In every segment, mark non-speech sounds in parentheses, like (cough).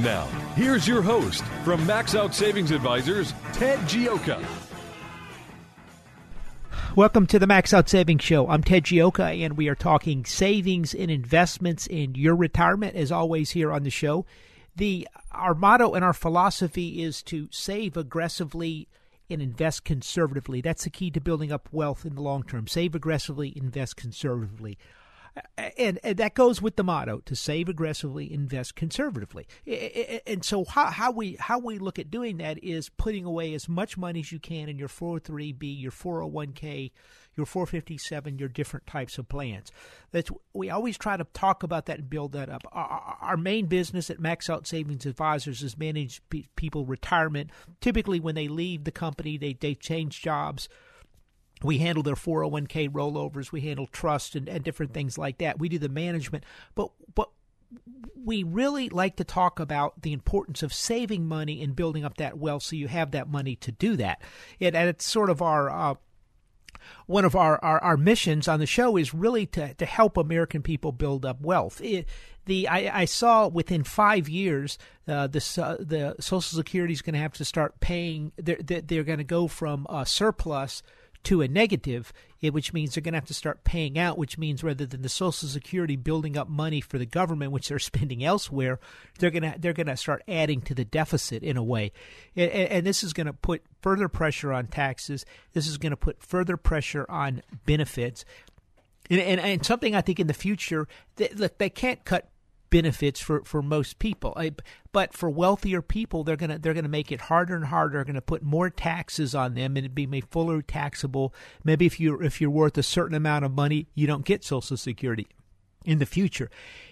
Now, here's your host from Max Out Savings Advisors, Ted Gioka. Welcome to the Max Out Savings Show. I'm Ted Gioka, and we are talking savings and investments in your retirement, as always, here on the show. The our motto and our philosophy is to save aggressively and invest conservatively. That's the key to building up wealth in the long term. Save aggressively, invest conservatively and, and, that goes with the motto to save aggressively invest conservatively. And so how, how we how we look at doing that is putting away as much money as you can in your 403b your 401k your 457 your different types of plans. That's we always try to talk about that and build that up. Our, our main business at max out savings advisors is manage people retirement. Typically when they leave the company they they change jobs we handle their 401k rollovers. We handle trust and, and different things like that. We do the management, but but we really like to talk about the importance of saving money and building up that wealth so you have that money to do that. And, and it's sort of our uh, one of our, our, our, missions on the show is really to, to help American people build up wealth. It, the I, I, saw within five years uh, this, uh, the Social Security is going to have to start paying. They're, they're going to go from a surplus to a negative, which means they're going to have to start paying out, which means rather than the Social Security building up money for the government, which they're (laughs) spending elsewhere, they're going to they're going to start adding to the deficit in a way, and, and this is going to put further pressure on taxes. This is going to put further pressure on benefits. And, and, and, something I think in the future, they, look, they can't cut benefits for, for most people. I, but for wealthier people, they're gonna they're gonna make it harder and harder. They're gonna put more taxes on them, and it'd be made fuller taxable. Maybe if you if you're worth a certain amount of money, you don't get Social Security in the future.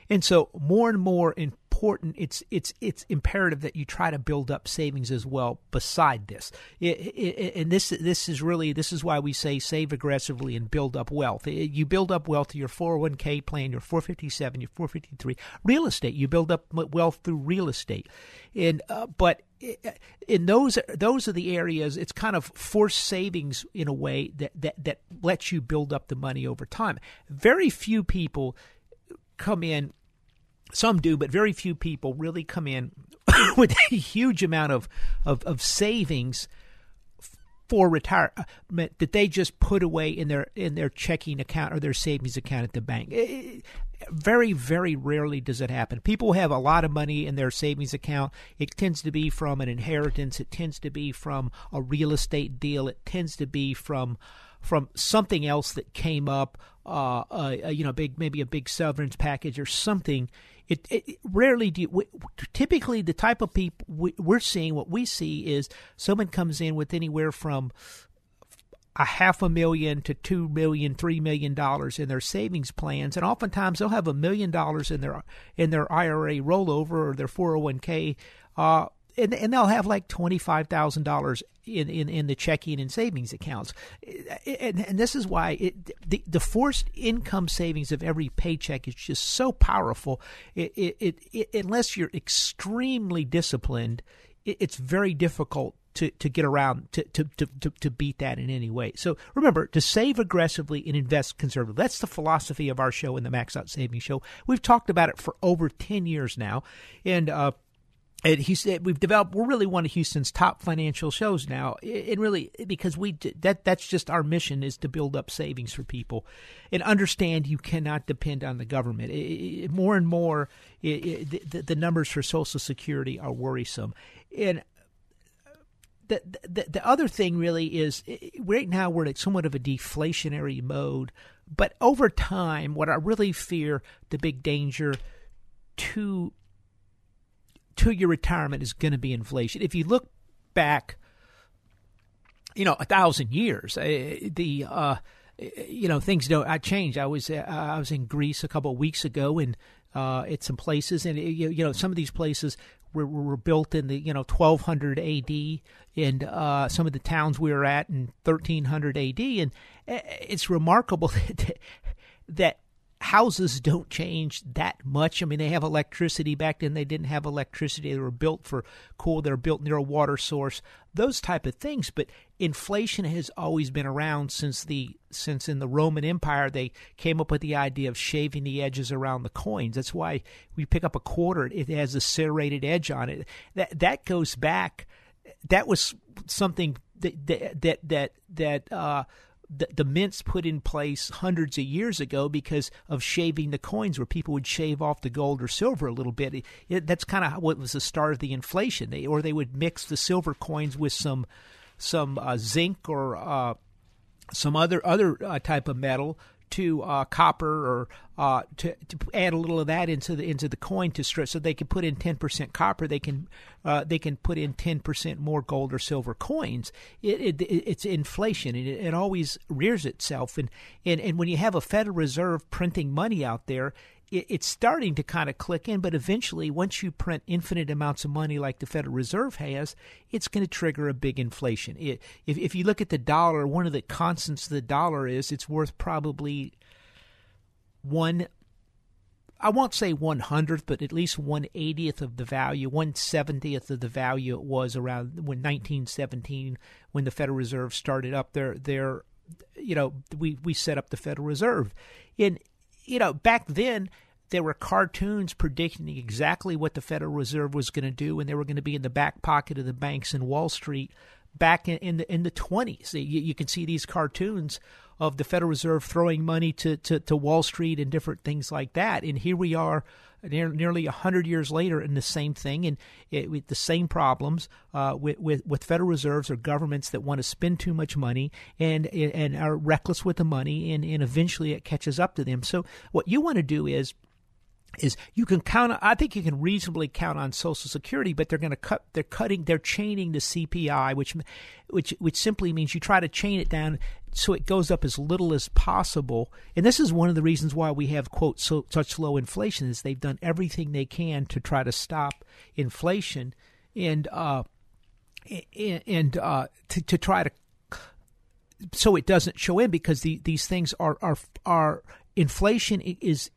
And so more and more important. It's it's it's imperative that you try to build up savings as well. Beside this, it, it, and this this is really this is why we say save aggressively and build up wealth. You build up wealth through your 401k plan, your 457, your 453. Real estate, you build up wealth through real estate, and uh, but in those those are the areas it's kind of forced savings in a way that, that that lets you build up the money over time very few people come in some do, but very few people really come in (coughs) with a huge amount of, of, of savings for retirement that they just put away in their in their checking account or their savings account at the bank. It, very very rarely does it happen. People have a lot of money in their savings account. It tends to be from an inheritance. It tends to be from a real estate deal. It tends to be from from something else that came up. Uh, uh, you know, big maybe a big severance package or something it, it rarely do. We, typically, the type of people we, we're seeing, what we see is someone comes in with anywhere from a half a million to two million, three million dollars in their savings plans, and oftentimes they'll have a million dollars in their in their IRA rollover or their 401k. Uh, and, and they'll have like twenty five thousand dollars in, in, in the checking and savings accounts, and, and this is why it, the the forced income savings of every paycheck is just so powerful. It, it, it unless you're extremely disciplined, it's very difficult to, to get around to, to, to, to beat that in any way. So remember to save aggressively and invest conservatively. That's the philosophy of our show in the Max Out Savings Show. We've talked about it for over 10 years now. And uh, and he said we've developed we're really one of Houston's top financial shows now. And really because we that that's just our mission is to build up savings for people. And understand you cannot depend on the government. It, it, more and more it, the, the numbers for social security are worrisome. And uh, the, the the other thing really is right now we're in somewhat of a deflationary mode. But over time what I really fear the big danger to to your retirement is going to be inflation. If you look back, you know, a thousand years, uh, the uh, you know things don't. I. I was I was in Greece a couple of weeks ago, and uh, at some places, and you, you know some of these places were, were built in the you know 1200 AD, and uh, some of the towns we were at in 1300 AD, and uh, it's remarkable (laughs) that, that houses don't change that much. I mean, they have electricity back then. They didn't have electricity. They were built for cool. They're built near a water source. Those type of things. But inflation has always been around since the since in the Roman Empire they came up with the idea of shaving the edges around the coins. That's why we pick up a quarter. It has a serrated edge on it. That that goes back. That was something that that that that, uh, the, the mints put in place hundreds of years ago because of shaving the coins, where people would shave off the gold or silver a little bit. It, it, that's kind of what was the start of the inflation. They, or they would mix the silver coins with some some uh, zinc or uh, some other other uh, type of metal to uh, copper or uh, to, to add a little of that into the into the coin to stretch so they can put in 10% copper they can uh, they can put in 10% more gold or silver coins. It, it, it's inflation and it, it, always rears itself. And, and and when you have a Federal Reserve printing money out there it's starting to kind of click in, but eventually, once you print infinite amounts of money like the Federal Reserve has, it's going to trigger a big inflation. It, if, if you look at the dollar, one of the constants of the dollar is it's worth probably one, I won't say one hundredth, but at least one eightieth of the value, one seventieth of the value it was around when 1917 when the Federal Reserve started up their their, you know, we we set up the Federal Reserve, and you know, back then there were cartoons predicting exactly what the Federal Reserve was going to do, and they were going to be in the back pocket of the banks in Wall Street back in, in the in the twenties. You, you, can see these cartoons of the Federal Reserve throwing money to, to, to Wall Street and different things like that. And here we are, near, nearly hundred years later, in the same thing, and it, with the same problems uh, with, with with Federal Reserves or governments that want to spend too much money and and are reckless with the money, and, and eventually it catches up to them. So what you want to do is is you can count I think you can reasonably count on social security but they're going to cut they're cutting they're chaining the CPI which which which simply means you try to chain it down so it goes up as little as possible. And this is one of the reasons why we have quote so, such low inflation is they've done everything they can to try to stop inflation and uh and uh to, to try to so it doesn't show in because the, these things are are are inflation is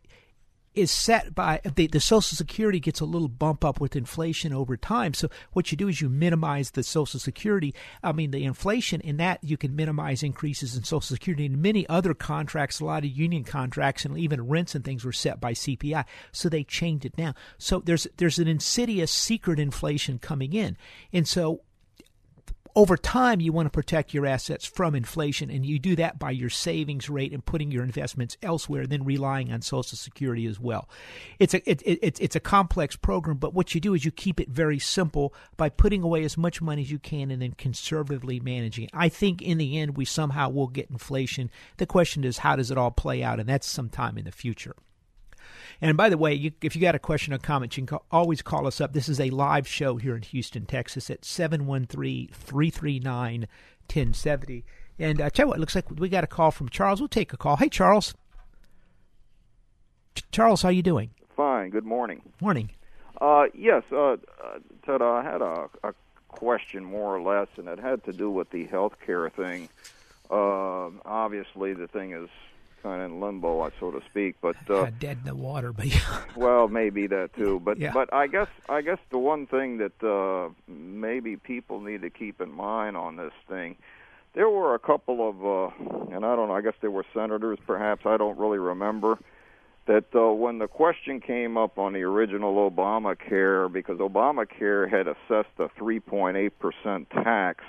is set by the, the Social Security gets a little bump up with inflation over time. So what you do is you minimize the Social Security. I mean the inflation in that you can minimize increases in Social Security. And many other contracts, a lot of union contracts, and even rents and things were set by CPI. So they changed it now. So there's there's an insidious secret inflation coming in, and so over time, you want to protect your assets from inflation, and you do that by your savings rate and putting your investments elsewhere, then relying on Social Security as well. It's a it, it, it's a complex program, but what you do is you keep it very simple by putting away as much money as you can and then conservatively managing. I think in the end, we somehow will get inflation. The question is, how does it all play out, and that's sometime in the future. And by the way, you, if you got a question or comment, you can always call us up. This is a live show here in Houston, Texas at 713 339 1070. And uh, tell you what, it looks like we got a call from Charles. We'll take a call. Hey, Charles. Ch- Charles, how you doing? Fine. Good morning. Morning. Uh, yes, uh, uh, Ted, I had a, a question more or less, and it had to do with the health care thing. Uh, obviously, the thing is kind of in limbo, I so to speak. But uh, dead in the water, but (laughs) well, maybe that too. But yeah. but I guess I guess the one thing that uh, maybe people need to keep in mind on this thing, there were a couple of, uh, and I don't know. I guess there were senators, perhaps. I don't really remember that uh, when the question came up on the original Obamacare, because Obamacare had assessed a 3.8% tax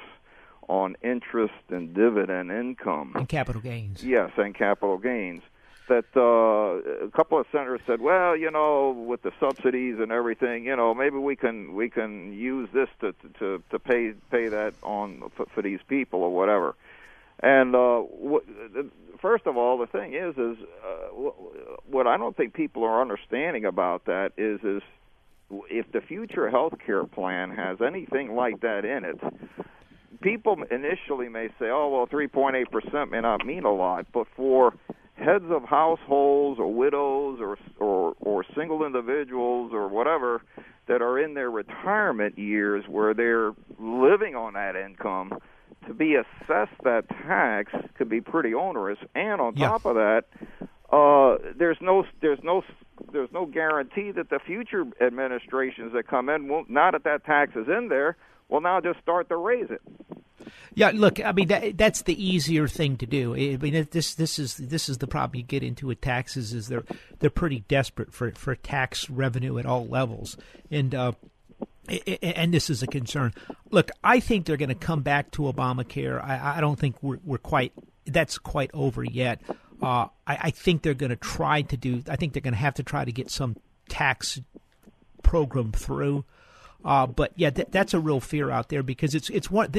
on interest and dividend income and capital gains. Yes, and capital gains. That uh, a couple of senators said, well, you know, with the subsidies and everything, you know, maybe we can we can use this to to to pay pay that on for, for these people or whatever. And uh, what, first of all, the thing is, is uh, what I don't think people are understanding about that is, is if the future health care plan has anything like that in it, people initially may say, "Oh, well, 3.8 percent may not mean a lot," but for heads of households or widows or or or single individuals or whatever that are in their retirement years where they're living on that income to be assessed that tax could be pretty onerous and on Yeah. top of that uh there's no there's no there's no guarantee that the future administrations that come in won't now that that tax is in there will now just start to raise it Yeah, look, I mean that, that's the easier thing to do. I mean this this is this is the problem you get into with taxes is they're they're pretty desperate for for tax revenue at all levels, and uh, and this is a concern. Look, I think they're going to come back to Obamacare. I, I don't think we're we're quite that's quite over yet. Uh, I, I think they're going to try to do. I think they're going to have to try to get some tax program through. Uh, but yeah, th- that's a real fear out there because it's it's one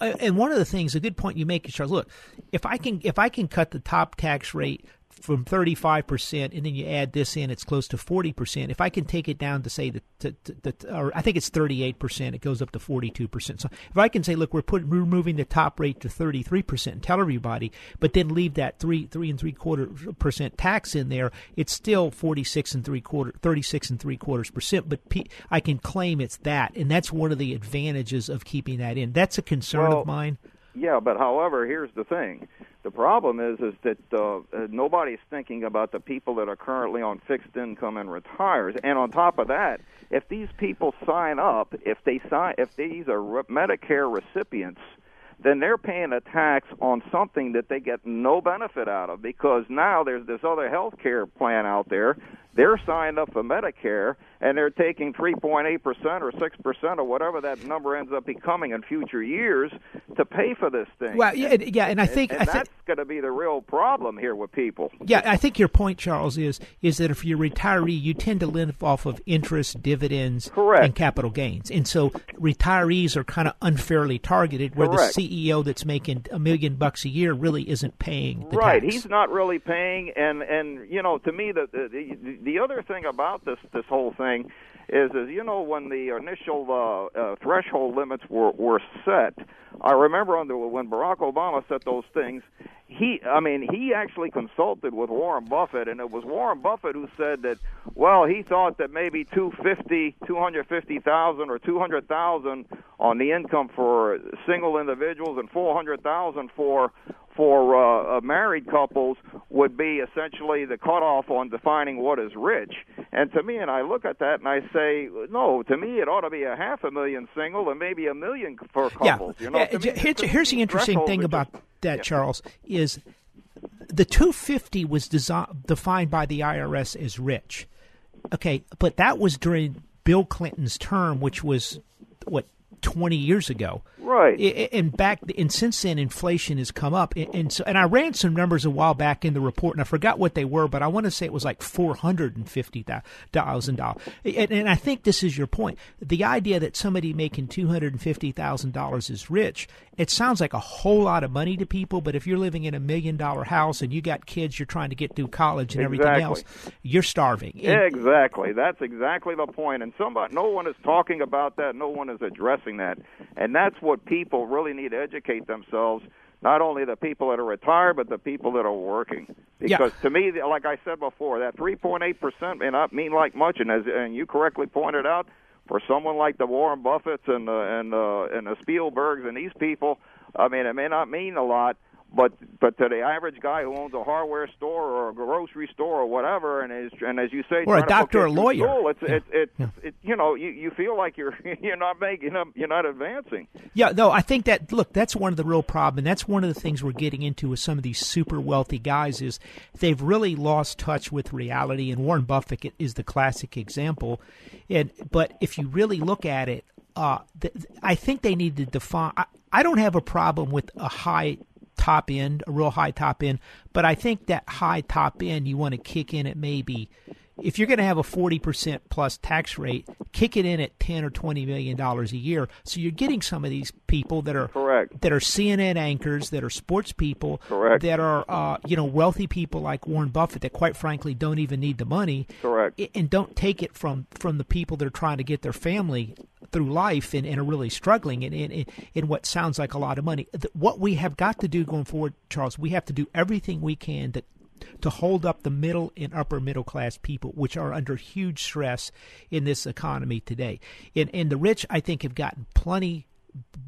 and one of the things a good point you make is. Look, if I can if I can cut the top tax rate from 35% and then you add this in it's close to 40% if i can take it down to say that to, to, to, or i think it's 38% it goes up to 42% so if i can say look we're putting we're moving the top rate to 33% and tell everybody but then leave that 3 3 and 3 quarter percent tax in there it's still 46 and 3 quarter 36 and 3 quarters percent. But P, i can claim it's that and that's one of the advantages of keeping that in. That's a concern Well, of mine Yeah, but however, here's the thing: the problem is is that uh, nobody's thinking about the people that are currently on fixed income and retires. And on top of that, if these people sign up, if they sign, if these are re- Medicare recipients, then they're paying a tax on something that they get no benefit out of because now there's this other health care plan out there. They're signed up for Medicare and they're taking 3.8% or 6% or whatever that number ends up becoming in future years to pay for this thing. well yeah, and- yeah and i think and, i and think that's going to be the real problem here with people. Yeah, I think your point, Charles, is is that if you're a retiree, you tend to live off of interest, dividends, Correct. and capital gains, and so retirees are kind of unfairly targeted, where Correct. the CEO that's making a million bucks a year really isn't paying the right tax. he's not really paying and and you know to me the the the other thing about this this whole thing is is you know when the initial uh, uh, threshold limits were were set i remember under when barack obama set those things he i mean he actually consulted with warren buffett and it was warren buffett who said that well he thought that maybe 250 250,000 or 200,000 on the income for single individuals and 400,000 for for uh, uh, married couples would be essentially the cutoff on defining what is rich. And to me, and I look at that and I say, no. To me, it ought to be a half a million single and maybe a million for couples. yeah. You know, j- me, here's, here's the interesting thing about just- that, yeah. Charles, is the 250 was defined by the IRS as rich. Okay, but that was during Bill Clinton's term, which was what 20 years ago. Right. And back and since then, inflation has come up. And- And so, and I ran some numbers a while back in the report, and I forgot what they were, but I want to say it was like four hundred and fifty thousand dollars. And, I think this is your point: the idea that somebody making two hundred and fifty thousand dollars is rich. It sounds like a whole lot of money to people, but if you're living in a million dollar house and you got kids you're trying to get through college and everything else, you're starving. And- Exactly. That's exactly the point. And somebody, no one is talking about that. No one is addressing that. And that's what people really need to educate themselves. Not only the people that are retired, but the people that are working. Yeah. Because to me, like I said before, that 3.8 percent may not mean like much. And as and you correctly pointed out, for someone like the Warren Buffetts and the and uh, and the Spielbergs and these people, I mean, it may not mean a lot. But but to the average guy who owns a hardware store or a grocery store or whatever, and is and as you say, or a doctor or a lawyer, school, it's yeah. it, it, yeah. it you know you you feel like you're (laughs) you're not making up, you're not advancing. Yeah, no, I think that look, that's one of the real problems, and that's one of the things we're getting into with some of these super wealthy guys is they've really lost touch with reality, and Warren Buffett is the classic example. And but if you really look at it, uh, th- I think they need to define. I, I don't have a problem with a high top end, a real high top end, but I think that high top end you want to kick in at maybe if you're going to have a 40% plus tax rate, kick it in at 10 or 20 million dollars a year. So you're getting some of these people that are correct. that are CNN anchors, that are sports people, correct. that are uh, you know wealthy people like Warren Buffett that quite frankly don't even need the money, correct, and don't take it from from the people that are trying to get their family through life and, and are really struggling in, in, in what sounds like a lot of money. What we have got to do going forward, Charles, we have to do everything we can to to hold up the middle and upper middle class people, which are under huge stress in this economy today. And, and the rich, I think, have gotten plenty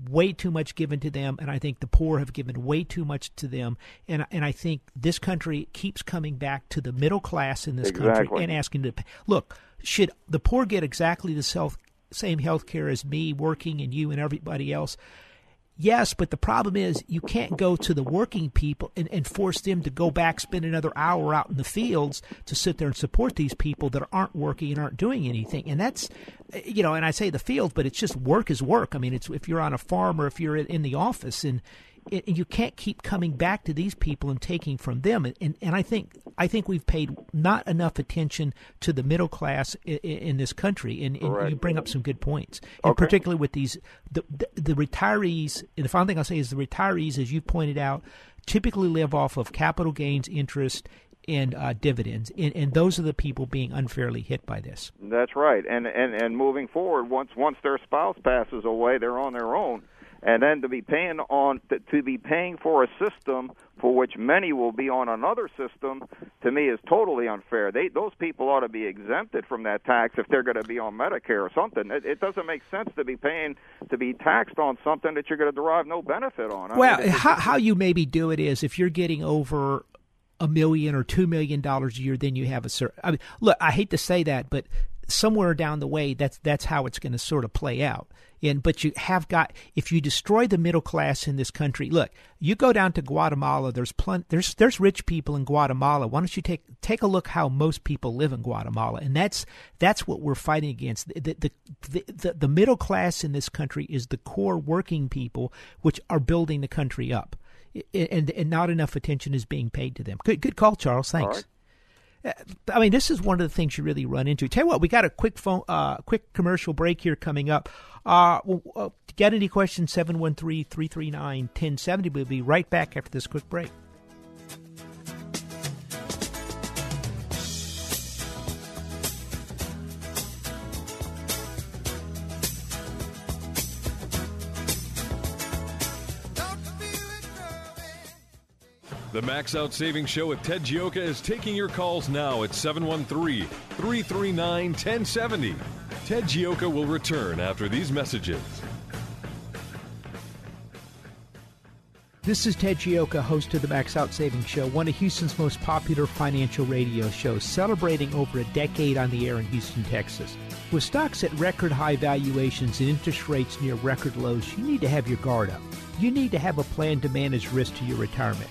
way too much given to them, and I think the poor have given way too much to them. And and I think this country keeps coming back to the middle class in this exactly. country and asking to look. Should the poor get exactly the self, same health care as me working and you and everybody else? Yes, but the problem is you can't go to the working people and, and force them to go back, spend another hour out in the fields to sit there and support these people that aren't working and aren't doing anything. And that's, you know, and I say the field, but it's just work is work. I mean, it's if you're on a farm or if you're in the office, and you can't keep coming back to these people and taking from them. And, and, and I think I think we've paid not enough attention to the middle class in, in this country. And, and, you bring up some good points, and okay. particularly with these the, the, the retirees. And the final thing I'll say is the retirees, as you pointed out, typically live off of capital gains interest and uh, dividends, and, and those are the people being unfairly hit by this. That's right, and and and moving forward, once once their spouse passes away, they're on their own and then to be paying on to be paying for a system for which many will be on another system to me is totally unfair. They those people ought to be exempted from that tax if they're going to be on Medicare or something. It, it doesn't make sense to be paying to be taxed on something that you're going to derive no benefit on. I well, mean, how how you maybe do it is if you're getting over a million or two million dollars a year, then you have a certain. I mean, look, I hate to say that, but somewhere down the way, that's that's how it's going to sort of play out. And but you have got if you destroy the middle class in this country, look, you go down to Guatemala. There's plenty. There's there's rich people in Guatemala. Why don't you take take a look how most people live in Guatemala? And that's that's what we're fighting against. The the the, the, the middle class in this country is the core working people, which are building the country up. And, and not enough attention is being paid to them. Good, good call, Charles. Thanks. I mean, this is one of the things you really run into. Tell you what, we got a quick phone, uh, quick commercial break here coming up. Uh, uh, get any questions, 713-339-1070. We'll be right back after this quick break. The Max Out Savings Show with Ted Gioka is taking your calls now at 713 339 1070. Ted Gioka will return after these messages. This is Ted Gioka, host of the Max Out Savings Show, one of Houston's most popular financial radio shows, celebrating over a decade on the air in Houston, Texas. With stocks at record high valuations and interest rates near record lows, you need to have your guard up. You need to have a plan to manage risk to your retirement.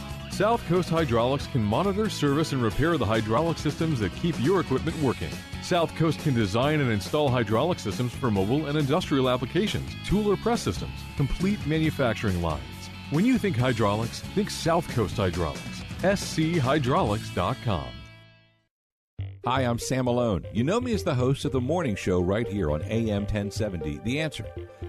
South Coast Hydraulics can monitor, service, and repair the hydraulic systems that keep your equipment working. South Coast can design and install hydraulic systems for mobile and industrial applications, tool or press systems, complete manufacturing lines. When you think hydraulics, think South Coast Hydraulics. schydraulics.com. Hi, I'm Sam Malone. You know me as the host of the morning show right here on AM 1070, The Answer.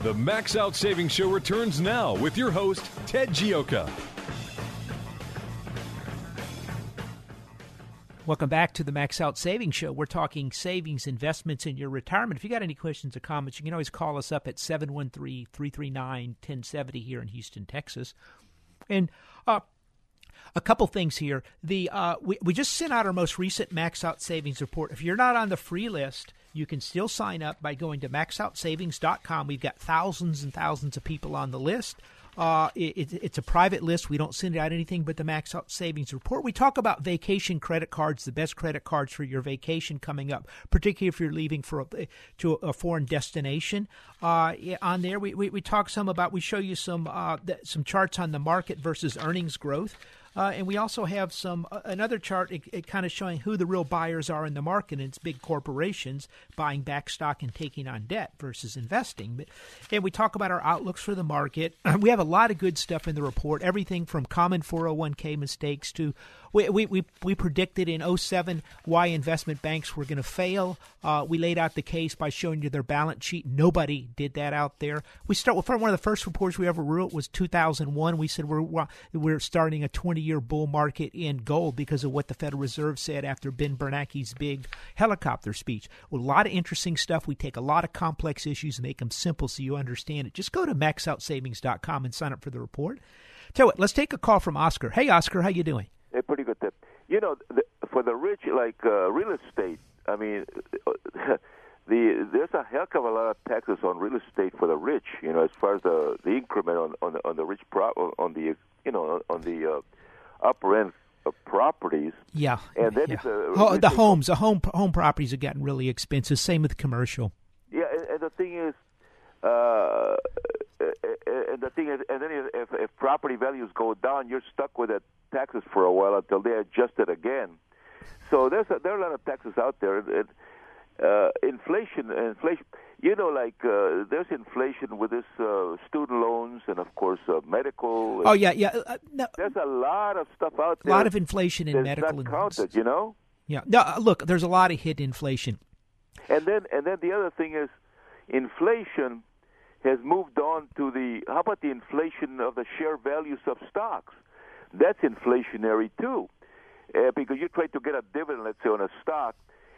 The Max Out Savings Show returns now with your host, Ted Gioka. Welcome back to the Max Out Savings Show. We're talking savings, investments in your retirement. If you got any questions or comments, you can always call us up at 713 339 1070 here in Houston, Texas. And uh, a couple things here. The uh, we, we just sent out our most recent Max Out Savings report. If you're not on the free list, you can still sign up by going to maxoutsavings.com. We've got thousands and thousands of people on the list. Uh, it, it's a private list. We don't send out anything but the Max Out Savings Report. We talk about vacation credit cards, the best credit cards for your vacation coming up, particularly if you're leaving for a, to a foreign destination. Uh, on there, we, we, we, talk some about. We show you some uh, some charts on the market versus earnings growth. Uh, and we also have some uh, another chart it, it kind of showing who the real buyers are in the market. And it's big corporations buying back stock and taking on debt versus investing. But, and we talk about our outlooks for the market. (clears throat) we have a lot of good stuff in the report. Everything from common 401k mistakes to we, we, we, we predicted in 07 why investment banks were going to fail. Uh, we laid out the case by showing you their balance sheet. Nobody did that out there. We start with one of the first reports we ever wrote was 2001. We said we're we're starting a 20 year bull market in gold because of what the Federal Reserve said after Ben Bernanke's big helicopter speech. Well, a lot of interesting stuff. We take a lot of complex issues and make them simple so you understand it. Just go to maxoutsavings.com and sign up for the report. Tell you what, let's take a call from Oscar. Hey, Oscar, how you doing? A pretty good tip. You know, the, for the rich, like uh, real estate. I mean, (laughs) the there's a heck of a lot of taxes on real estate for the rich. You know, as far as the the increment on on the, on the rich pro on the you know on the uh, upper end of properties. Yeah, and then yeah. oh, the homes, the home home properties have gotten really expensive. Same with commercial. Yeah, and, and the thing is, uh, and the thing is, and then if, if property values go down, you're stuck with the taxes for a while until they adjust it again. So there's a, there are a lot of taxes out there. It, uh, inflation, inflation. You know, like uh, there's inflation with this uh, student loans and of course uh, medical. Oh yeah, yeah. Uh, no, there's a lot of stuff out there. A lot of inflation in medical. Not counted, you know. Yeah. No, uh, look, there's a lot of hidden inflation. And then, and then the other thing is, inflation has moved on to the how about the inflation of the share values of stocks? That's inflationary too, uh, because you try to get a dividend, let's say, on a stock,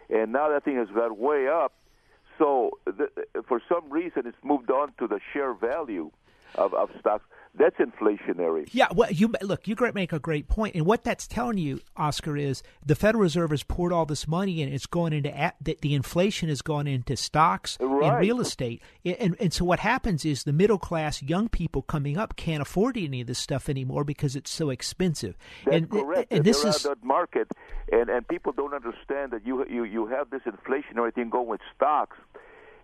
and now that thing has got way up. So the, for some reason, it's moved on to the share value of, of stocks. That's inflationary. Yeah, well, you look, you make a great point, and what that's telling you, Oscar, is the Federal Reserve has poured all this money in. It's going into the, the inflation has gone into stocks right. and real estate, and and so what happens is the middle class young people coming up can't afford any of this stuff anymore because it's so expensive. That's and, correct. And, this is that market, and and people don't understand that you you you have this inflationary thing going with stocks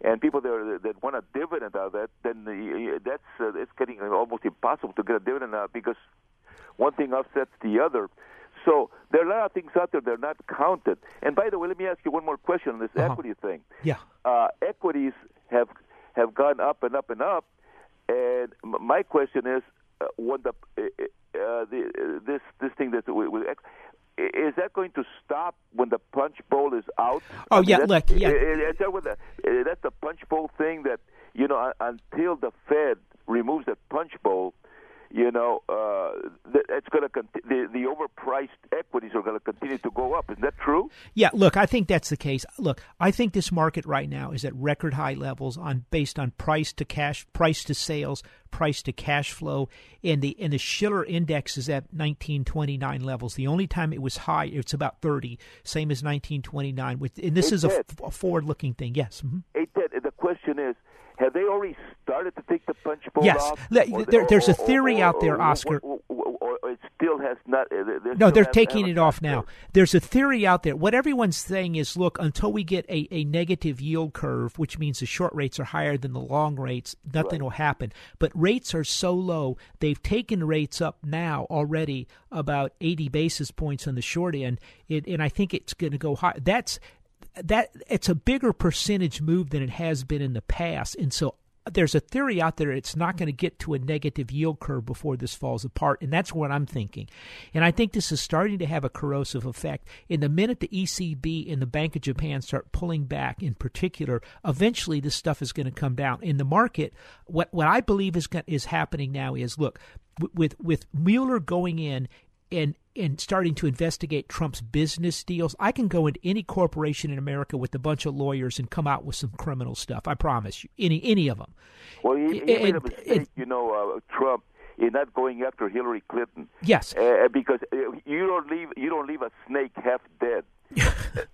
and people that, that want a dividend out of that, then the, that's uh, it's getting almost impossible to get a dividend out because one thing offsets the other. So there are a lot of things out there that are not counted. And by the way, let me ask you one more question on this uh-huh. equity thing. Yeah, uh, equities have have gone up and up and up. And my question is, uh, when the uh, uh the uh, this this thing that with, with is that going to stop when the punch bowl is out? Oh I mean, yeah, look, yeah. Is that the, that's the punch bowl thing that you know until the Fed removes that punch bowl, you know, uh, it's going to conti- the the overpriced equities are going to continue to go up. Is that true? Yeah, look, I think that's the case. Look, I think this market right now is at record high levels on based on price to cash, price to sales, price to cash flow, and the and the Shiller index is at 1929 levels. The only time it was high, it's about 30, same as 1929. With and this hey, is a, f- a forward-looking thing. Yes. Mm-hmm. Hey, Ted, the question is have they already started to take the punch bowl yes. off? Yes, there, there's a theory or, out there, Oscar. Or, or, it still has not. Uh, no, they're taking it off now. There's a theory out there. What everyone's saying is, look, until we get a, a negative yield curve, which means the short rates are higher than the long rates, nothing right. will happen. But rates are so low, they've taken rates up now already about 80 basis points on the short end, it, and I think it's going to go high. That's that it's a bigger percentage move than it has been in the past, and so uh, there's a theory out there it's not going to get to a negative yield curve before this falls apart, and that's what I'm thinking. And I think this is starting to have a corrosive effect. In the minute the ECB and the Bank of Japan start pulling back, in particular, eventually this stuff is going to come down. In the market, what what I believe is is happening now is look with with Mueller going in and and starting to investigate Trump's business deals, I can go into any corporation in America with a bunch of lawyers and come out with some criminal stuff. I promise you, any any of them. Well, he, he and, made a mistake, and, you know, uh, Trump in not going after Hillary Clinton. Yes, uh, because you don't leave you don't leave a snake half dead. (laughs)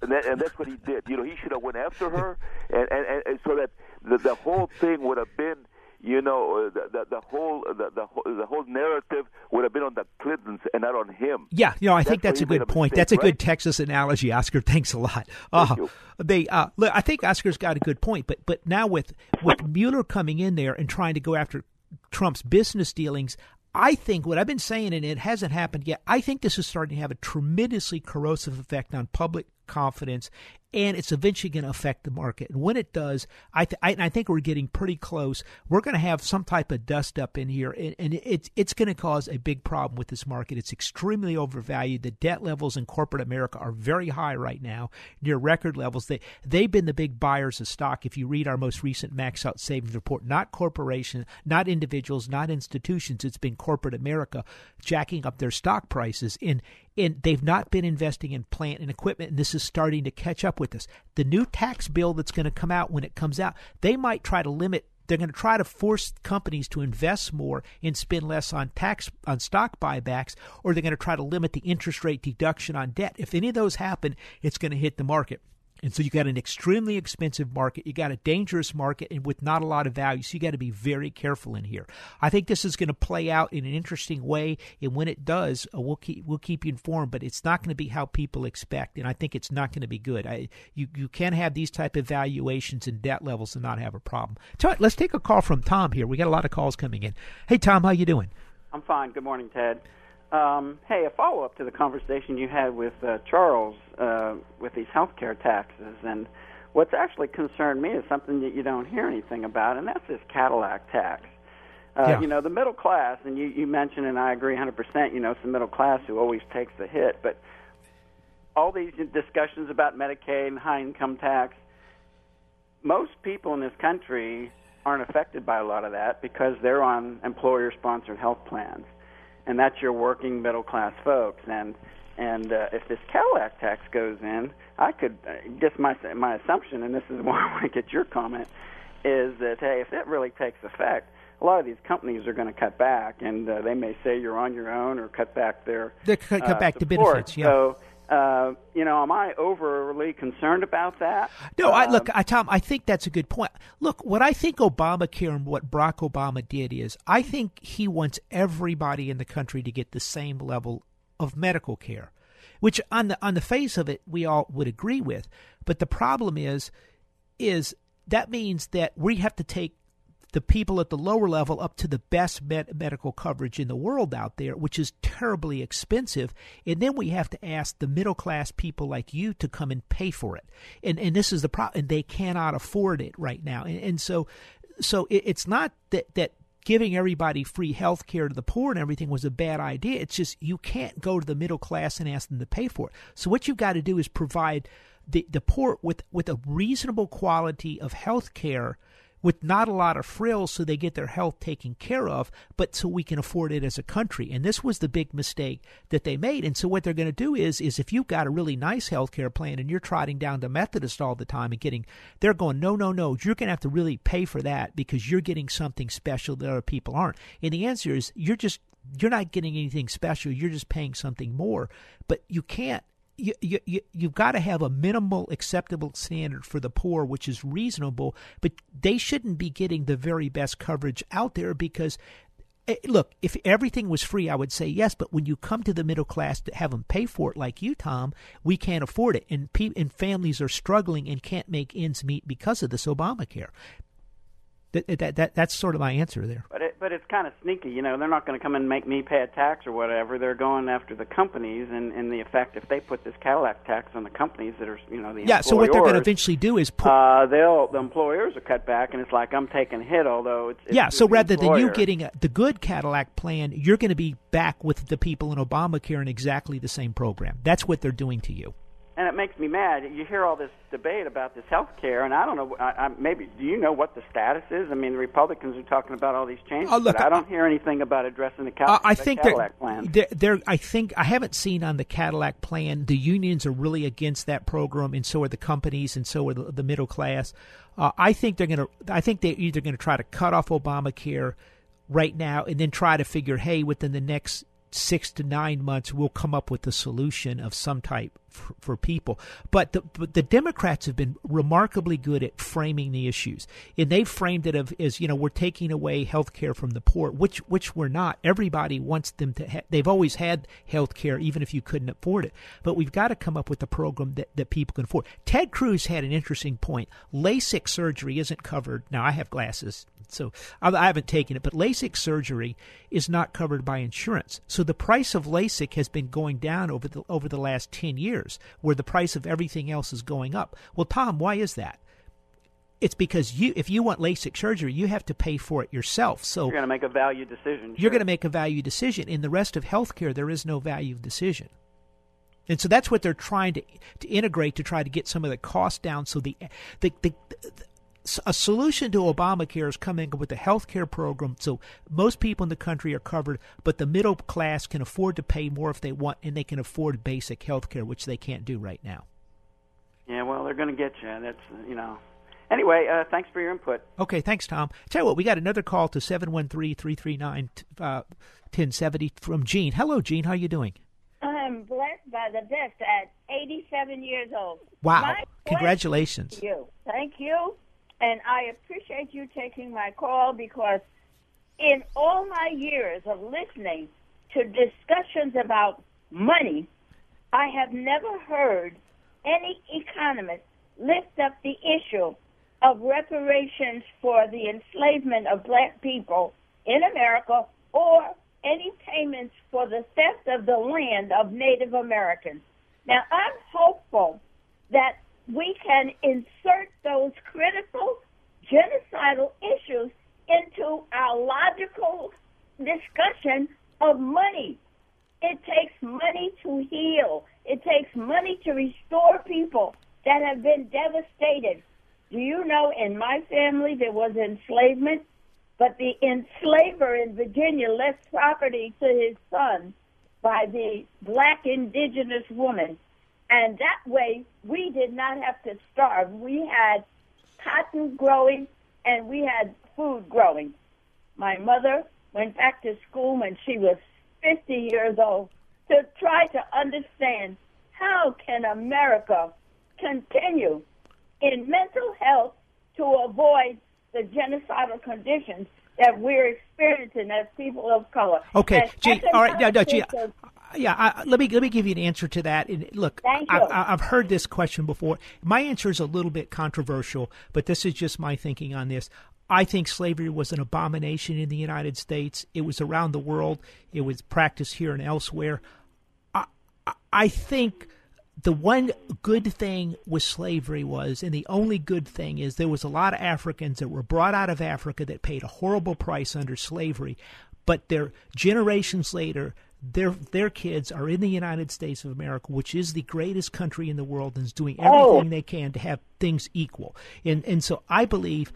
and, that, and, that's what he did. You know, he should have went after her, and, and, and so that the, the whole thing would have been you know, uh, the, the, the whole the, the, the whole narrative would have been on the Clintons and not on him. Yeah, you know, I that's think that's a good point. Mistake, that's a right? good Texas analogy, Oscar. (laughs) Thanks a lot. Uh, they uh, look, I think Oscar's got a good point, but but now with with Mueller coming in there and trying to go after Trump's business dealings, I think what I've been saying, and it hasn't happened yet, I think this is starting to have a tremendously corrosive effect on public confidence, and it's eventually going to affect the market. And when it does, I, th- I, I think we're getting pretty close. We're going to have some type of dust up in here, and, and it's it's going to cause a big problem with this market. It's extremely overvalued. The debt levels in corporate America are very high right now, near record levels. They they've been the big buyers of stock. If you read our most recent max out savings report, not corporation, not individuals, not institutions. It's been corporate America jacking up their stock prices and they've not been investing in plant and equipment, and this is starting to catch up with us. The new tax bill that's going to come out when it comes out, they might try to limit. They're going to try to force companies to invest more and spend less on tax on stock buybacks, or they're going to try to limit the interest rate deduction on debt. If any of those happen, it's going to hit the market. And so you got an extremely expensive market, you got a dangerous market, and with not a lot of value. So you got to be very careful in here. I think this is going to play out in an interesting way, and when it does, uh, we'll keep we'll keep you informed. But it's not going to be how people expect, and I think it's not going to be good. I, you you can have these type of valuations and debt levels and not have a problem. So let's take a call from Tom here. We got a lot of calls coming in. Hey Tom, how you doing? I'm fine. Good morning, Ted. Um, hey, a follow up to the conversation you had with uh, Charles uh, with these healthcare taxes, and what's actually concerned me is something that you don't hear anything about, and that's this Cadillac tax. Uh, Yeah. You know, the middle class, and you, you mentioned, and I agree 100%, you know, it's the middle class who always takes the hit, but all these discussions about Medicaid and high income tax, most people in this country aren't affected by a lot of that because they're on employer sponsored health plans and that's your working middle class folks and and uh, if this Cadillac tax goes in I could uh, guess my my assumption and this is (laughs) why I want to get your comment is that hey if it really takes effect a lot of these companies are going to cut back and uh, they may say you're on your own or cut back their They cut, cut uh, back the benefits. Yeah. so uh, you know, am I overly concerned about that? No, I Um, look, I, Tom. I think that's a good point. Look, what I think Obamacare and what Barack Obama did is, I think he wants everybody in the country to get the same level of medical care, which on the on the face of it we all would agree with. But the problem is, is that means that we have to take the people at the lower level up to the best med- medical coverage in the world out there, which is terribly expensive. And then we have to ask the middle class people like you to come and pay for it. And and this is the problem. And they cannot afford it right now. And, and so so it, it's not that that giving everybody free health care to the poor and everything was a bad idea. It's just you can't go to the middle class and ask them to pay for it. So what you've got to do is provide the, the poor with, with a reasonable quality of health care with not a lot of frills so they get their health taken care of, but so we can afford it as a country. And this was the big mistake that they made. And so what they're going to do is is if you've got a really nice health care plan and you're trotting down to Methodist all the time and getting they're going, No, no, no, you're gonna have to really pay for that because you're getting something special that other people aren't. And the answer is you're just you're not getting anything special, you're just paying something more. But you can't you, you, you, you've got to have a minimal acceptable standard for the poor, which is reasonable, but they shouldn't be getting the very best coverage out there because eh, look, if everything was free, I would say yes. But when you come to the middle class to have them pay for it, like you, Tom, we can't afford it, and pe- and families are struggling and can't make ends meet because of this Obamacare. That, that, that that's sort of my answer there. But but it's kind of sneaky, you know. They're not going to come and make me pay a tax or whatever. They're going after the companies, and, and the effect if they put this Cadillac tax on the companies that are, you know, the yeah. So what they're going to eventually do is put, uh, they'll the employers are cut back, and it's like I'm taking a hit, although it's, it's yeah. So rather employer. than you getting a, the good Cadillac plan, you're going to be back with the people in Obamacare in exactly the same program. That's what they're doing to you and it makes me mad. You hear all this debate about this health care, and I don't know. I, I, maybe do you know what the status is? I mean, the Republicans are talking about all these changes, uh, look, but I don't hear anything about addressing the, Cal- uh, I the think Cadillac they're, plan. They're, they're, I think I haven't seen on the Cadillac plan. The unions are really against that program, and so are the companies, and so are the, the middle class. Uh, I think they're going to. I think they're either going to try to cut off Obamacare right now, and then try to figure, hey, within the next six to nine months, we'll come up with a solution of some type for, for people. But the, but the Democrats have been remarkably good at framing the issues, and they've framed it as you know we're taking away health care from the poor, which which we're not. Everybody wants them to. Ha- they've always had health care, even if you couldn't afford it. But we've got to come up with a program that, that people can afford. Ted Cruz had an interesting point. LASIK surgery isn't covered. Now I have glasses so I haven't taken it, but LASIK surgery is not covered by insurance. So the price of LASIK has been going down over the over the last 10 years where the price of everything else is going up. Well, Tom, why is that? It's because you if you want LASIK surgery, you have to pay for it yourself. So You're going to make a value decision. You're going to make a value decision. In the rest of healthcare there is no value decision. And so that's what they're trying to to integrate to try to get some of the costs down so the the, the, the a solution to Obamacare is coming up with a health care program so most people in the country are covered, but the middle class can afford to pay more if they want, and they can afford basic health care, which they can't do right now. Yeah, well, they're going to get you. That's you know. Anyway, uh, thanks for your input. Okay, thanks, Tom. Tell you what, we got another call to 713-339-1070 from Gene. Hello, Gene. How are you doing? I'm blessed by the best at 87 years old. Wow. My Congratulations. You. Thank you. And I appreciate you taking my call because in all my years of listening to discussions about money, I have never heard any economist lift up the issue of reparations for the enslavement of black people in America or any payments for the theft of the land of Native Americans. Now, I'm hopeful that we can insert those critical genocidal issues into our logical discussion of money. It takes money to heal. It takes money to restore people that have been devastated. Do you know in my family there was enslavement, but the enslaver in Virginia left property to his son by the black indigenous woman. And that way we did not have to starve. We had cotton growing and we had food growing. My mother went back to school when she was 50 years old to try to understand how can America continue in mental health to avoid the genocidal conditions that we're experiencing as people of color. Okay, As Gee, all right, no, no, Gee, yeah, I, let me let me give you an answer to that. And look, I, I've heard this question before. My answer is a little bit controversial, but this is just my thinking on this. I think slavery was an abomination in the United States. It was around the world. It was practiced here and elsewhere. I, I- I think the one good thing with slavery was, and the only good thing is, there was a lot of Africans that were brought out of Africa that paid a horrible price under slavery, but their generations later, their their kids are in the United States of America, which is the greatest country in the world, and is doing everything Oh. they can to have things equal. And and so I believe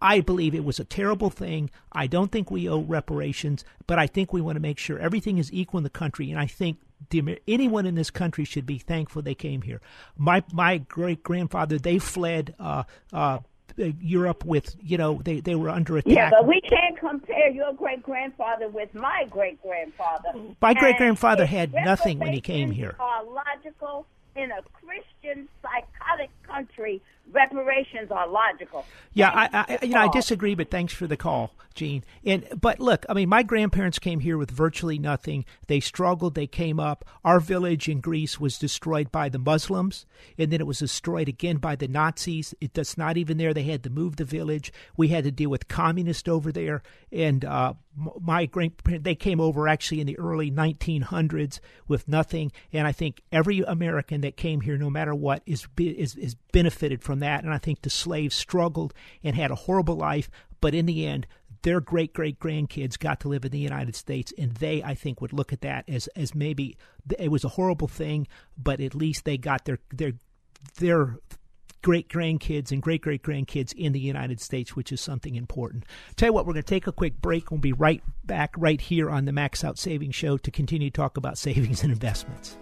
I believe it was a terrible thing. I don't think we owe reparations, but I think we want to make sure everything is equal in the country. And I think the, anyone in this country should be thankful they came here. My my great grandfather they fled uh, uh, Uh, Europe with you know they they were under attack. Yeah, but we can't compare your great grandfather with my great grandfather. My great grandfather had nothing when he came here. Are logical in a Christian psychotic country reparations are logical. Yeah, I, I you know I disagree, but thanks for the call, Gene. And but look, I mean, my grandparents came here with virtually nothing. They struggled. They came up. Our village in Greece was destroyed by the Muslims, and then it was destroyed again by the Nazis. It, that's not even there. They had to move the village. We had to deal with communists over there, and uh, my grandparents they came over actually in the early 1900s with nothing. And I think every American that came here, no matter what, is is is benefited from that. And I think the slaves struggled and had a horrible life, but in the end, their great great grandkids got to live in the United States, and they, I think, would look at that as as maybe it was a horrible thing, but at least they got their their their great grandkids and great great grandkids in the United States, which is something important. Tell you what, we're going to take a quick break. We'll be right back right here on the Max Out Savings Show to continue to talk about savings and investments.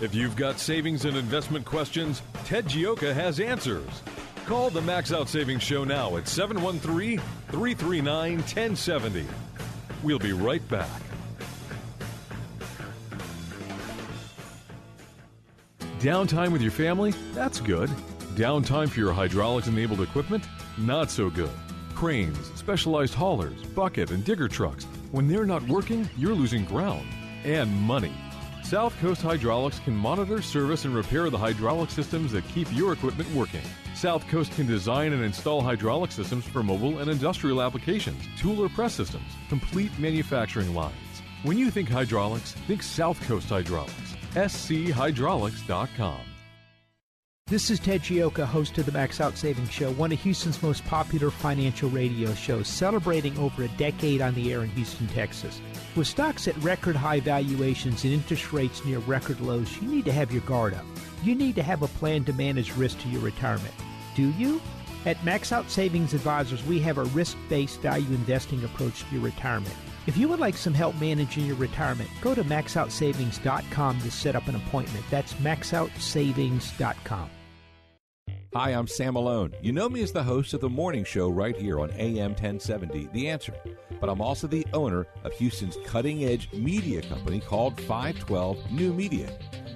If you've got savings and investment questions, Ted Gioka has answers. Call the Max Out Savings Show now at 713 339 1070. We'll be right back. Downtime with your family? That's good. Downtime for your hydraulics enabled equipment? Not so good. Cranes, specialized haulers, bucket, and digger trucks. When they're not working, you're losing ground and money. South Coast Hydraulics can monitor, service, and repair the hydraulic systems that keep your equipment working. South Coast can design and install hydraulic systems for mobile and industrial applications, tool or press systems, complete manufacturing lines. When you think hydraulics, think South Coast Hydraulics. schydraulics.com. This is Ted Gioka, host of the Max Out Savings Show, one of Houston's most popular financial radio shows, celebrating over a decade on the air in Houston, Texas. With stocks at record high valuations and interest rates near record lows, you need to have your guard up. You need to have a plan to manage risk to your retirement. Do you? At Max Out Savings Advisors, we have a risk based value investing approach to your retirement. If you would like some help managing your retirement, go to maxoutsavings.com to set up an appointment. That's maxoutsavings.com. Hi, I'm Sam Malone. You know me as the host of the morning show right here on AM 1070, The Answer. But I'm also the owner of Houston's cutting edge media company called 512 New Media.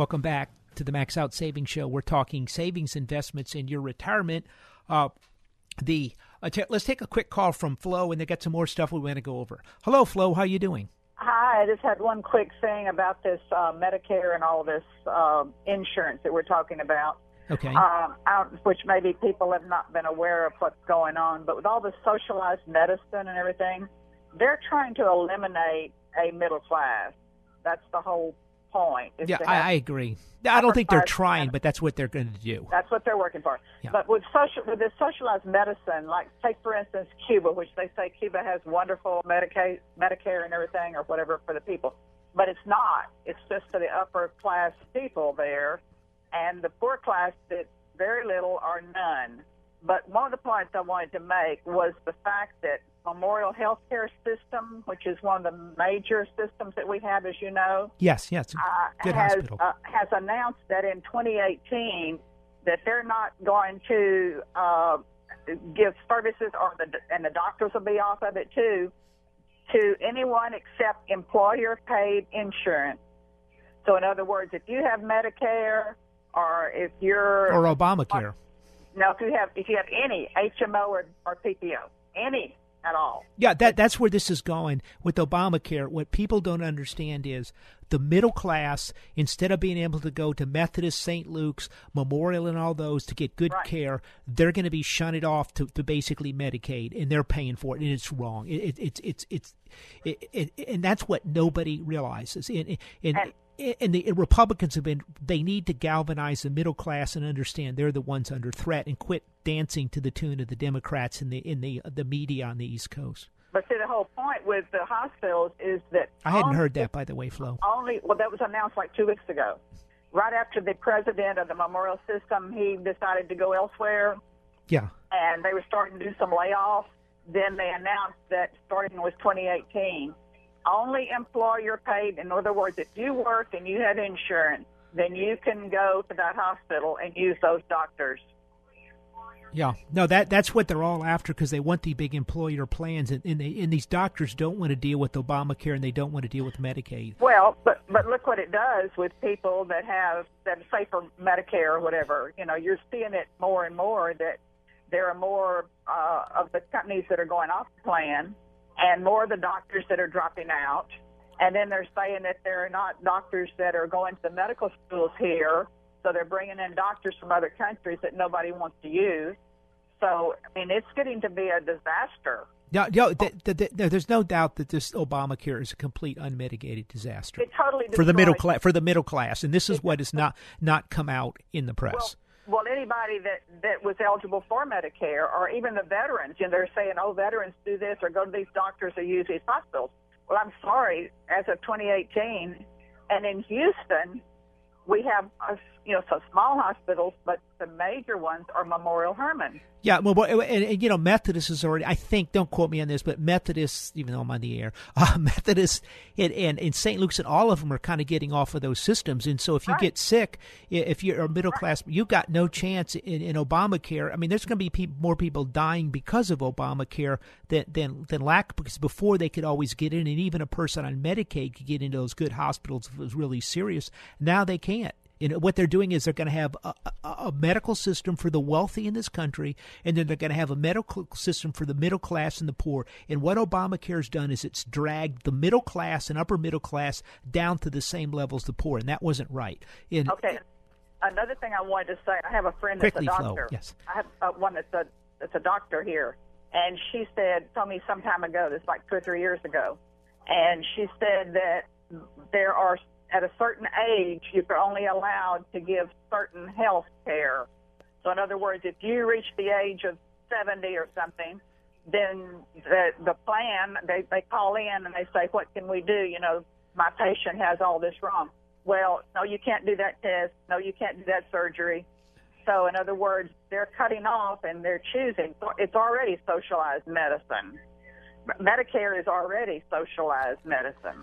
Welcome back to the Max Out Savings Show. We're talking savings, investments, in your retirement. Uh, the uh, t- let's take a quick call from Flo, and they got some more stuff we want to go over. Hello, Flo. How you doing? Hi. I just had one quick thing about this uh, Medicare and all this uh, insurance that we're talking about. Okay. Um, out, which maybe people have not been aware of what's going on, but with all the socialized medicine and everything, they're trying to eliminate a middle class. That's the whole point. Yeah, I, I, agree. I don't think they're trying, but that's what they're going to do. That's what they're working for. Yeah. But with social, with this socialized medicine, like take for instance Cuba, which they say Cuba has wonderful Medicaid, Medicare, and everything, or whatever for the people, but it's not. It's just for the upper class people there, and the poor class that very little or none. But one of the points I wanted to make was the fact that Memorial Healthcare System, which is one of the major systems that we have, as you know, Yes, yes. uh, Good has hospital. uh, has announced that in 2018 that they're not going to uh, give services, or the and the doctors will be off of it too, to anyone except employer-paid insurance. So, in other words, if you have Medicare, or if you're or Obamacare. no, if you have if you have any HMO or, or PPO, any at all. Yeah, that that's where this is going with Obamacare. What people don't understand is the middle class, instead of being able to go to Methodist, St. Luke's, Memorial, and all those to get good care, they're going to be shunted off to, to basically Medicaid, and they're paying for it, and it's wrong. It, it, it's it's it's it, it, and that's what nobody realizes. And and, and the Republicans have been they need to galvanize the middle class and understand they're the ones under threat and quit dancing to the tune of the Democrats in the in the the media on the East Coast. But see, the whole point with the hospitals is that I hadn't only- heard that by the way, Flo. Only well, that was announced like two weeks ago, right after the president of the Memorial System he decided to go elsewhere, Yeah. and they were starting to do some layoffs. Then they announced that starting with 2018, only employer paid. In other words, if you work and you have insurance, then you can go to that hospital and use those doctors. Yeah, no, that that's what they're all after because they want the big employer plans, and and, they, and these doctors don't want to deal with Obamacare and they don't want to deal with Medicaid. Well, but but look what it does with people that have that say for Medicare or whatever. You know, you're seeing it more and more that there are more uh, of the companies that are going off plan, and more of the doctors that are dropping out. And then they're saying that there are not doctors that are going to the medical schools here, so they're bringing in doctors from other countries that nobody wants to use. So, I mean, it's getting to be a disaster. No, no, th- th- th- no, there's no doubt that this Obamacare is a complete unmitigated disaster It totally for the middle class. For the middle class, and this is what has not not come out in the press. Well, anybody that that was eligible for Medicare, or even the veterans, you know, they're saying, "Oh, veterans do this or go to these doctors or use these hospitals." Well, I'm sorry. As of 2018, and in Houston, we have uh, you know some small hospitals, but the major ones are Memorial Hermann. Yeah, well, and, and, you know, Methodist is already. I think, don't quote me on this, but Methodist, even though I'm on the air, (laughs) uh, Methodist and, and, and St. Luke's and all of them are kind of getting off of those systems. And so, if you get sick, if you're a middle class, you've got no chance in, in Obamacare. I mean, there's going to be more people dying because of Obamacare than than than lack because before they could always get in, and even a person on Medicaid could get into those good hospitals if it was really serious. Now they can't. You know, what they're doing is they're going to have a, a, a medical system for the wealthy in this country, and then they're going to have a medical system for the middle class and the poor. And what Obamacare's done is it's dragged the middle class and upper middle class down to the same level as the poor, and that wasn't right. And Okay. Another thing I wanted to say, I have a friend that's Quickly, a Flo, doctor. yes. I have uh, one that's a that's a doctor here, and she said told me some time ago, this is like two or three years ago, and she said that there are at a certain age you're only allowed to give certain health care. So in other words, if you reach the age of 70 or something, then the the plan they they call in and they say, what can we do? You know, my patient has all this wrong. Well, no, you can't do that test. No, you can't do that surgery. So, in other words, they're cutting off and they're choosing. It's already socialized medicine. Medicare is already socialized medicine.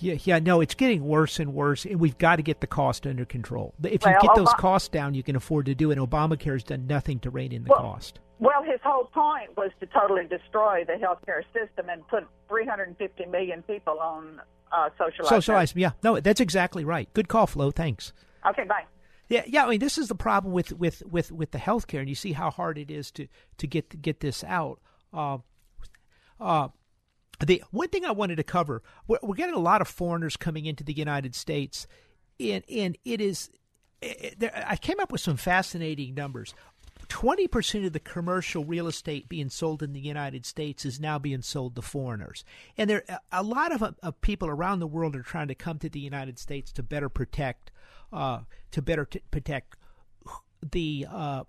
Yeah, yeah, no, it's getting worse and worse, and we've got to get the cost under control. If you Well, get those Obama- costs down, you can afford to do it. Obamacare has done nothing to rein in the Well, cost. Well, his whole point was to totally destroy the healthcare system and put 350 million people on uh, socialized. Socialized, yeah, no, that's exactly right. Good call, Flo. Thanks. Okay, bye. Yeah, yeah. I mean, this is the problem with with with with the healthcare, and you see how hard it is to to get get this out. Uh, uh, the one thing I wanted to cover, we're, we're getting a lot of foreigners coming into the United States, and and it is. It, there, I came up with some fascinating numbers. Twenty percent of the commercial real estate being sold in the United States is now being sold to foreigners, and there a lot of, of people around the world are trying to come to the United States to better protect, uh, to better t- protect the uh,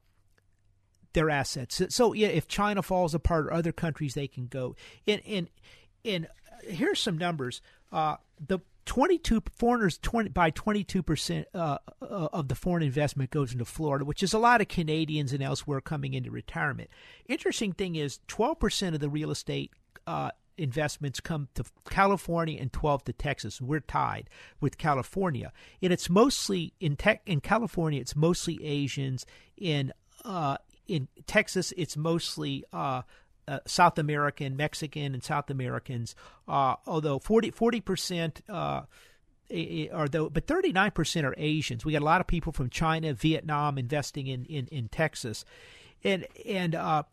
their assets. So yeah, if China falls apart or other countries, they can go. And and and here's some numbers. Uh, the 22 foreigners 20 by 22 percent uh, uh, of the foreign investment goes into Florida, which is a lot of Canadians and elsewhere coming into retirement. Interesting thing is 12 percent of the real estate uh, investments come to California and 12 to Texas. We're tied with California, and it's mostly in tech in California. It's mostly Asians. In uh, in Texas, it's mostly uh, uh, South American, Mexican, and South Americans. Uh, although 40 percent uh, are though, but 39 percent are Asians. We got a lot of people from China, Vietnam investing in in, in Texas, and and uh,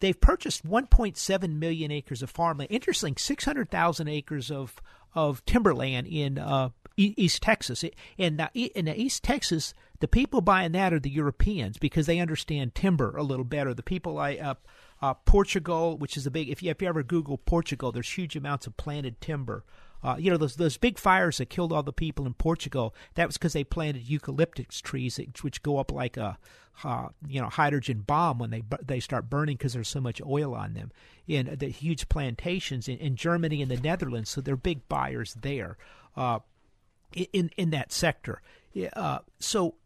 they've purchased 1.7 million acres of farmland. Interesting, 600,000 acres of of timberland in uh, East Texas. And in East Texas, the people buying that are the Europeans because they understand timber a little better. The people I uh, uh, Portugal, which is a big. If you, if you ever Google Portugal, there's huge amounts of planted timber. Uh, you know those those big fires that killed all the people in Portugal. That was because they planted eucalyptus trees, which go up like a uh, you know hydrogen bomb when they they start burning because there's so much oil on them. In the huge plantations in, in Germany and the Netherlands, so they're big buyers there uh, in in that sector. Uh, so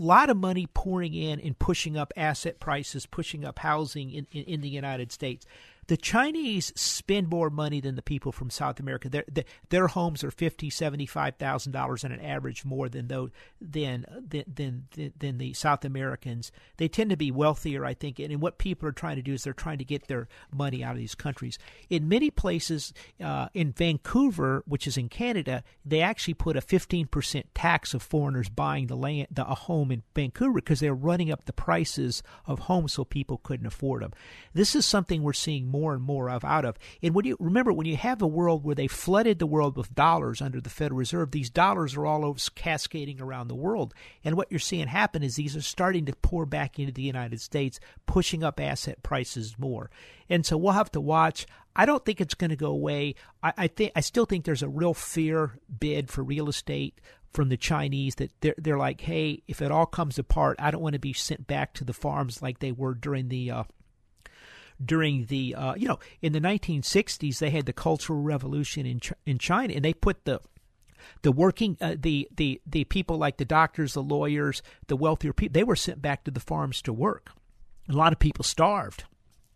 lot of money pouring in and pushing up asset prices, pushing up housing in, in, in the United States the Chinese spend more money than the people from South America. Their their, their homes are fifty, seventy five thousand dollars on an average more than though than, than than the South Americans. They tend to be wealthier, I think. And, and what people are trying to do is they're trying to get their money out of these countries. In many places, uh, in Vancouver, which is in Canada, they actually put a fifteen percent tax of foreigners buying the land, the, a home in Vancouver because they're running up the prices of homes so people couldn't afford them. This is something we're seeing more more and more of out of. And when you remember when you have a world where they flooded the world with dollars under the Federal Reserve, these dollars are all over cascading around the world. And what you're seeing happen is these are starting to pour back into the United States, pushing up asset prices more. And so we'll have to watch. I don't think it's going to go away. I, I think I still think there's a real fear bid for real estate from the Chinese that they're they're like, hey, if it all comes apart, I don't want to be sent back to the farms like they were during the uh, during the uh, you know in the 1960s they had the Cultural Revolution in Ch- in China and they put the the working uh, the the the people like the doctors the lawyers the wealthier people they were sent back to the farms to work. A lot of people starved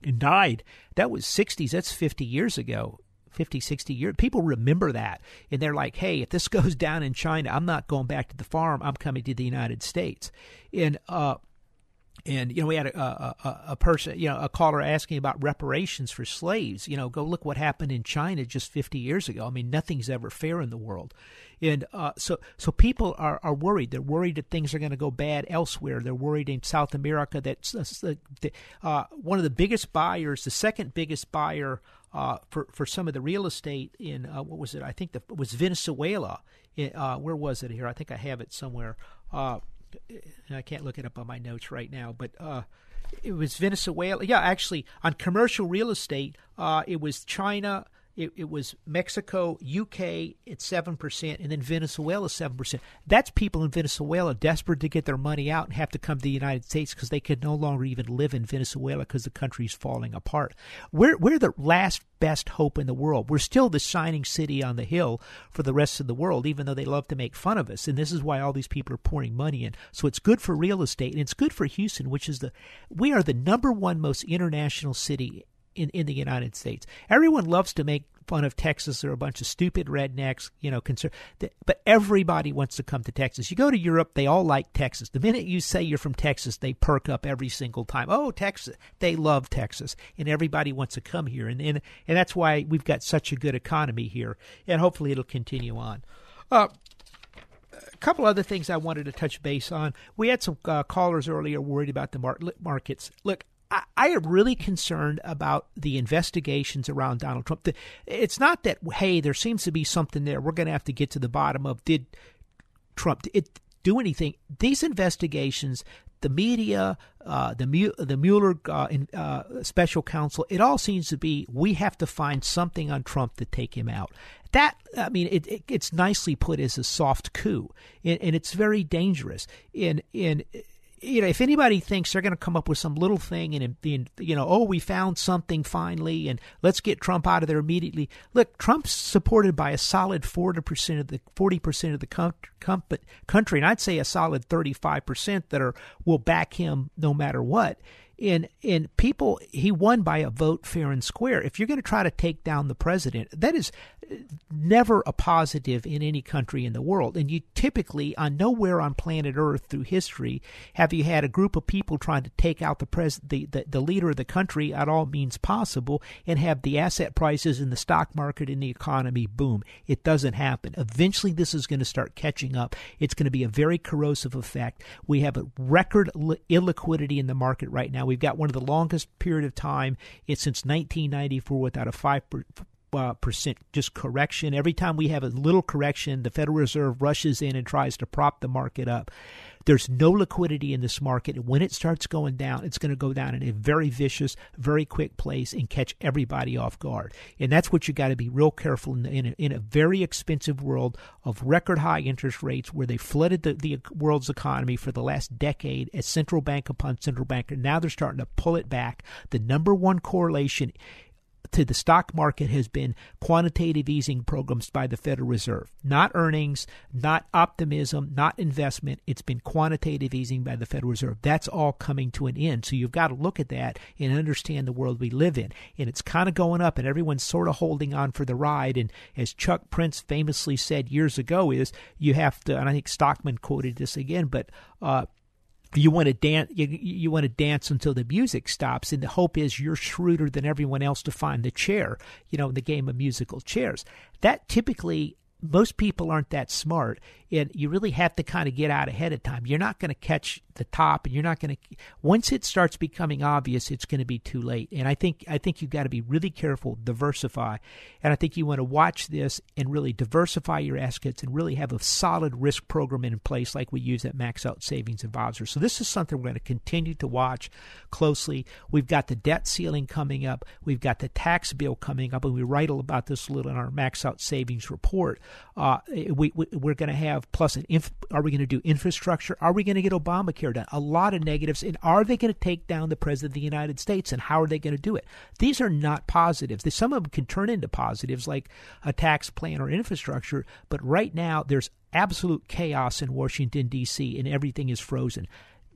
and died. That was 60s that's 50 years ago 50 60 years people remember that and they're like hey if this (laughs) goes down in china i'm not going back to the farm i'm coming to the united states. And uh and you know we had a, a, a, person you know a caller asking about reparations for slaves. You know go look what happened in china just 50 years ago. I mean nothing's ever fair in the world. And uh, so so people are, are worried. They're worried that things are going to go bad elsewhere. They're worried in south america that uh, uh, one of the biggest buyers the second biggest buyer uh, for for some of the real estate in uh, what was it? I think the, it was venezuela. Uh, where was it here? I think i have it somewhere I can't look it up on my notes right now, but uh, it was Venezuela. Yeah, actually, on commercial real estate, uh, it was China, it, it was Mexico, UK at 7%, and then Venezuela 7%. That's people in Venezuela desperate to get their money out and have to come to the United States because they could no longer even live in Venezuela because the country's falling apart. We're, we're the last best hope in the world. We're still the shining city on the hill for the rest of the world, even though they love to make fun of us. And this is why all these people are pouring money in. So it's good for real estate, and it's good for Houston, which is the we are the number one most international city in, in the United States. Everyone loves to make fun of Texas. They're a bunch of stupid rednecks, you know, concern. But everybody wants to come to Texas. You go to Europe, they all like Texas. The minute you say you're from Texas, they perk up every single time. Oh, Texas. They love Texas. And everybody wants to come here. And, and, and that's why we've got such a good economy here. And hopefully it'll continue on. Uh, a couple other things I wanted to touch base on. We had some uh, callers earlier worried about the mar- markets. Look, I, am really concerned about the investigations around Donald Trump. it's not that hey, there seems to be something there. We're going to have to get to the bottom of did Trump it do anything? These investigations, the media, uh, the the Mueller uh, in, uh, special counsel, it all seems to be we have to find something on Trump to take him out. That I mean, it, it it's nicely put as a soft coup, and, and it's very dangerous. In in you know, if anybody thinks they're going to come up with some little thing and, and, you know, oh, we found something finally and let's get Trump out of there immediately. Look, Trump's supported by a solid 40% of the 40% of the com- com- country, and I'd say a solid 35% that are will back him no matter what and and people he won by a vote fair and square if you're going to try to take down the president that is uh, never a positive in any country in the world. And you typically, on nowhere on planet Earth through history, have you had a group of people trying to take out the pres the, the, the leader of the country at all means possible and have the asset prices in the stock market and the economy boom. It doesn't happen. Eventually, this is going to start catching up. It's going to be a very corrosive effect. We have a record illiquidity in the market right now. We've got one of the longest period of time it's since 1994 without a five uh, percent just correction. Every time we have a little correction, the Federal Reserve rushes in and tries to prop the market up. There's no liquidity in this market. And when it starts going down, it's going to go down in a very vicious, very quick place and catch everybody off guard. And that's what you got to be real careful in, in, a, in a very expensive world of record high interest rates where they flooded the, the world's economy for the last decade as central bank upon central bank. And now they're starting to pull it back. The number one correlation to the stock market has been quantitative easing programs by the Federal Reserve. Not earnings, not optimism, not investment. It's been quantitative easing by the Federal Reserve. That's all coming to an end. So you've got to look at that and understand the world we live in. And it's kind of going up, and everyone's sort of holding on for the ride. And as Chuck Prince famously said years ago, is you have to, and I think Stockman quoted this again, but uh, you want to dance you, you want to dance until the music stops and the hope is you're shrewder than everyone else to find the chair you know the game of musical chairs. That typically most people aren't that smart and you really have to kind of get out ahead of time. You're not going to catch the top and you're not going to once it starts becoming obvious it's going to be too late. And i think i think you've got to be really careful diversify and i think you want to watch this and really diversify your assets and really have a solid risk program in place like we use at max out savings advisor. So this is something we're going to continue to watch closely. We've got the debt ceiling coming up. We've got the tax bill coming up and we write about this a little in our max out savings report. Uh, we, we, we're going to have plus an inf- are we going to do infrastructure are we going to get obamacare done. A lot of negatives. And are they going to take down the President of the United States? And how are they going to do it? These are not positives. Some of them can turn into positives like a tax plan or infrastructure. But right now, there's absolute chaos in Washington, D.C., and everything is frozen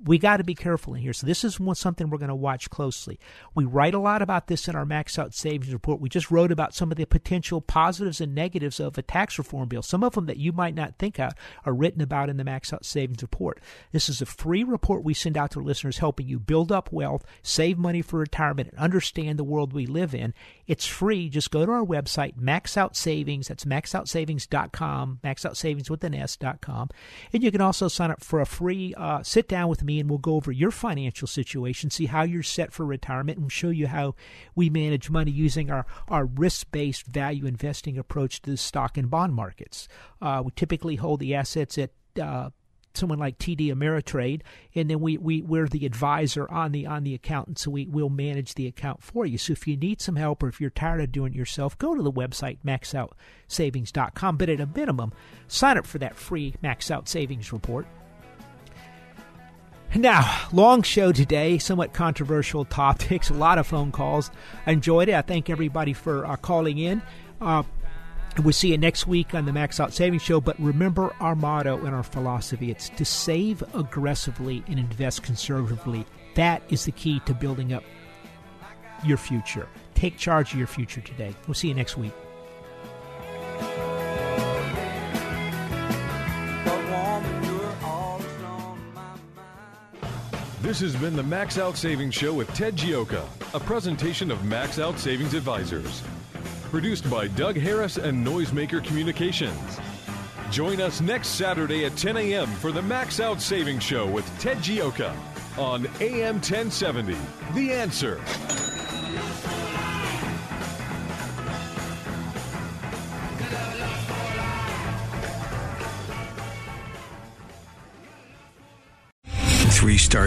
we got to be careful in here. So this is one, something we're going to watch closely. We write a lot about this in our max out savings report. We just wrote about some of the potential positives and negatives of a tax reform bill. Some of them that you might not think of are written about in the max out savings report. This is a free report we send out to listeners helping you build up wealth, save money for retirement, and understand the world we live in. It's free. Just go to our website, Max Out Savings. That's maxoutsavings.com, maxoutsavings with an S.com. And you can also sign up for a free uh, sit down with me and we'll go over your financial situation, see how you're set for retirement, and show you how we manage money using our, our risk based value investing approach to the stock and bond markets. Uh, we typically hold the assets at uh, someone like TD Ameritrade, and then we, we we're the advisor on the on the account, and so we will manage the account for you. So if you need some help or if you're tired of doing it yourself, go to the website maxoutsavings.com. But at a minimum, sign up for that free Max Out Savings report. Now, long show today, somewhat controversial topics, a lot of phone calls. I enjoyed it. I thank everybody for uh, calling in. Uh, We'll see you next week on the Max Out Savings Show. But remember our motto and our philosophy it's to save aggressively and invest conservatively. That is the key to building up your future. Take charge of your future today. We'll see you next week. This has been the Max Out Savings Show with Ted Gioka, a presentation of Max Out Savings Advisors. Produced by Doug Harris and Noisemaker Communications. Join us next Saturday at 10 a.m. for the Max Out Savings Show with Ted Gioka on AM 1070. The answer.